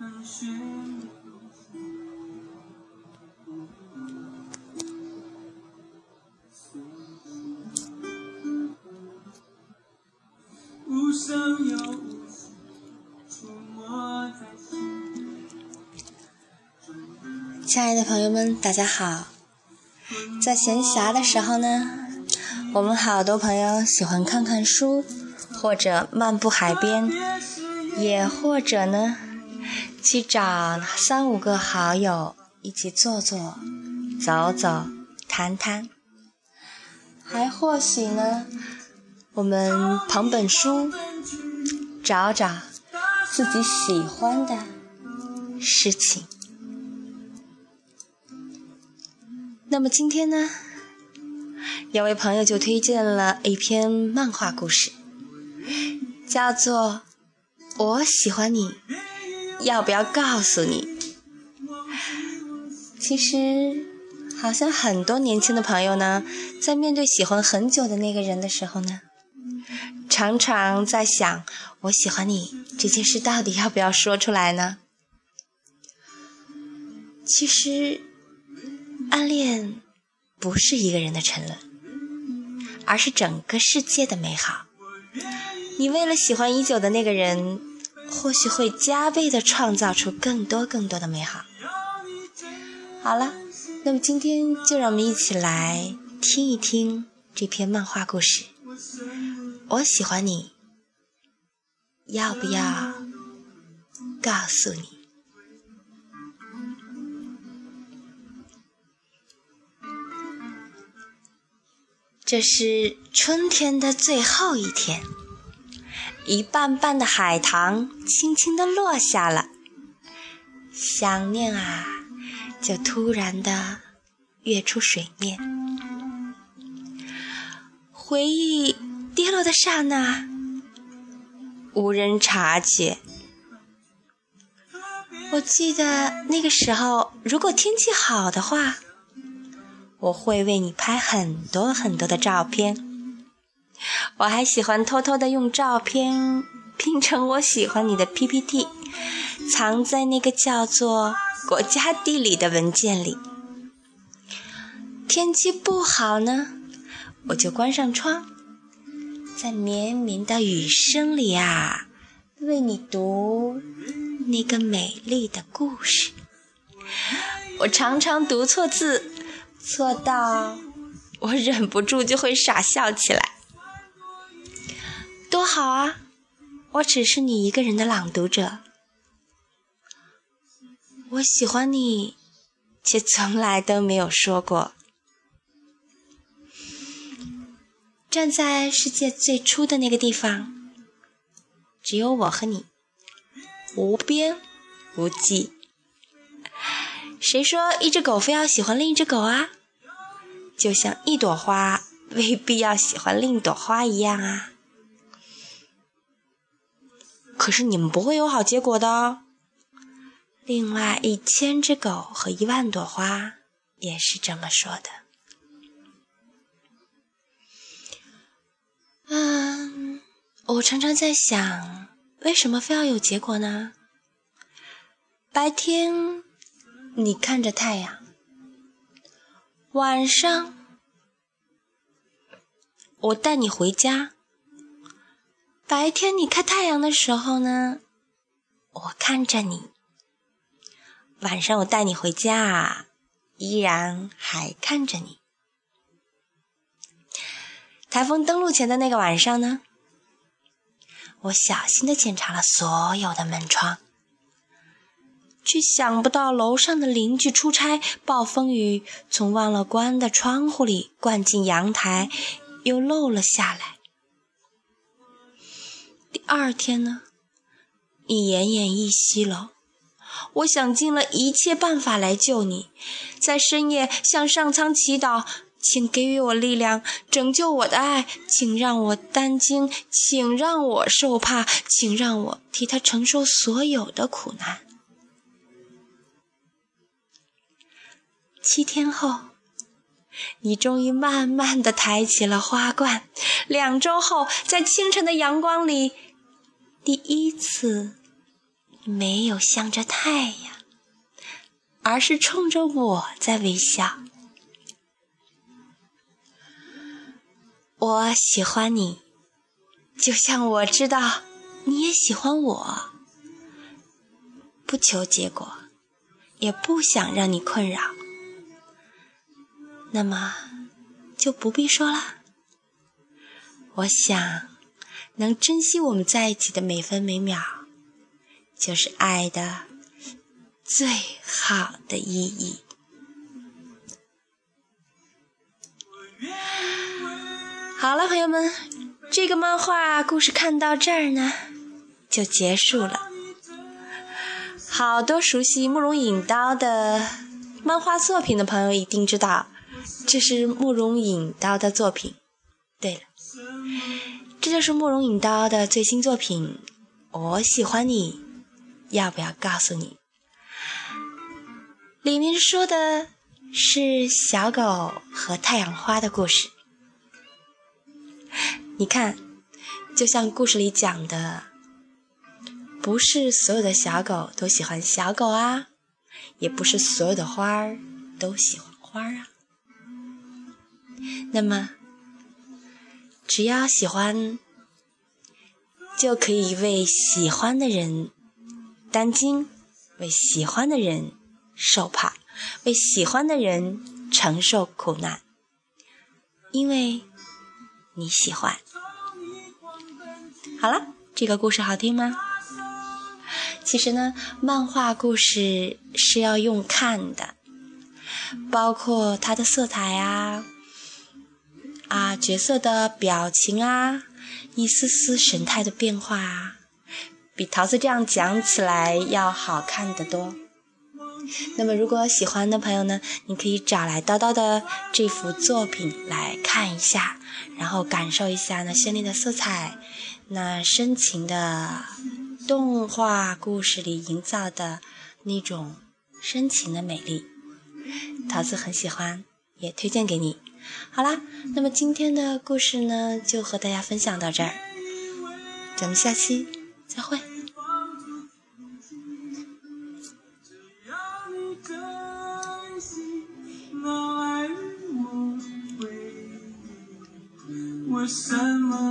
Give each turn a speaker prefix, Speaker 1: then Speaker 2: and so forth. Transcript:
Speaker 1: 亲爱的朋友们，大家好！在闲暇的时候呢，我们好多朋友喜欢看看书，或者漫步海边，也或者呢，去找三五个好友一起坐坐、走走、谈谈，还或许呢，我们捧本书，找找自己喜欢的事情。那么今天呢，有位朋友就推荐了一篇漫画故事，叫做《我喜欢你》，要不要告诉你？其实，好像很多年轻的朋友呢，在面对喜欢很久的那个人的时候呢，常常在想：我喜欢你这件事到底要不要说出来呢？其实。暗恋不是一个人的沉沦，而是整个世界的美好。你为了喜欢已久的那个人，或许会加倍的创造出更多更多的美好。好了，那么今天就让我们一起来听一听这篇漫画故事。我喜欢你，要不要告诉你？这是春天的最后一天，一瓣瓣的海棠轻轻地落下了，想念啊，就突然的跃出水面。回忆跌落的刹那，无人察觉。我记得那个时候，如果天气好的话。我会为你拍很多很多的照片，我还喜欢偷偷的用照片 拼成我喜欢你的 PPT，藏在那个叫做“国家地理”的文件里。天气不好呢，我就关上窗，在绵绵的雨声里啊，为你读那个美丽的故事。我常常读错字。错到我忍不住就会傻笑起来，好啊！我只是你一个人的朗读者，我喜欢你，却从来都没有说过。站在世界最初的那个地方，只有我和你，无边无际。谁说一只狗非要喜欢另一只狗啊？就像一朵花未必要喜欢另一朵花一样啊！可是你们不会有好结果的。另外一千只狗和一万朵花也是这么说的。嗯，我常常在想，为什么非要有结果呢？白天你看着太阳。晚上，我带你回家。白天你看太阳的时候呢，我看着你。晚上我带你回家，依然还看着你。台风登陆前的那个晚上呢，我小心的检查了所有的门窗。却想不到楼上的邻居出差，暴风雨从忘了关的窗户里灌进阳台，又漏了下来。第二天呢，你奄奄一息了。我想尽了一切办法来救你，在深夜向上苍祈祷，请给予我力量，拯救我的爱，请让我担惊，请让我受怕，请让我替他承受所有的苦难。七天后，你终于慢慢的抬起了花冠。两周后，在清晨的阳光里，第一次没有向着太阳，而是冲着我在微笑。我喜欢你，就像我知道你也喜欢我。不求结果，也不想让你困扰，那么就不必说了。我想，能珍惜我们在一起的每分每秒，就是爱的最好的意义。好了，朋友们，这个漫画故事看到这儿呢，就结束了。好多熟悉慕容引刀的漫画作品的朋友一定知道，这是慕容引刀的作品。对了，这就是慕容引刀的最新作品。我喜欢你，要不要告诉你？里面说的是小狗和太阳花的故事。你看，就像故事里讲的。不是所有的小狗都喜欢小狗啊，也不是所有的花儿都喜欢花儿啊。那么，只要喜欢，就可以为喜欢的人担惊，为喜欢的人受怕，为喜欢的人承受苦难，因为你喜欢。好了，这个故事好听吗？其实呢，漫画故事是要用看的，包括它的色彩啊，啊角色的表情啊，一丝丝神态的变化啊，比桃子这样讲起来要好看得多。那么，如果喜欢的朋友呢，你可以找来叨叨的这幅作品来看一下，然后感受一下那绚丽的色彩，那深情的。动画故事里营造的那种深情的美丽，桃子很喜欢，也推荐给你。好啦，那么今天的故事呢，就和大家分享到这儿，咱们下期再会。什么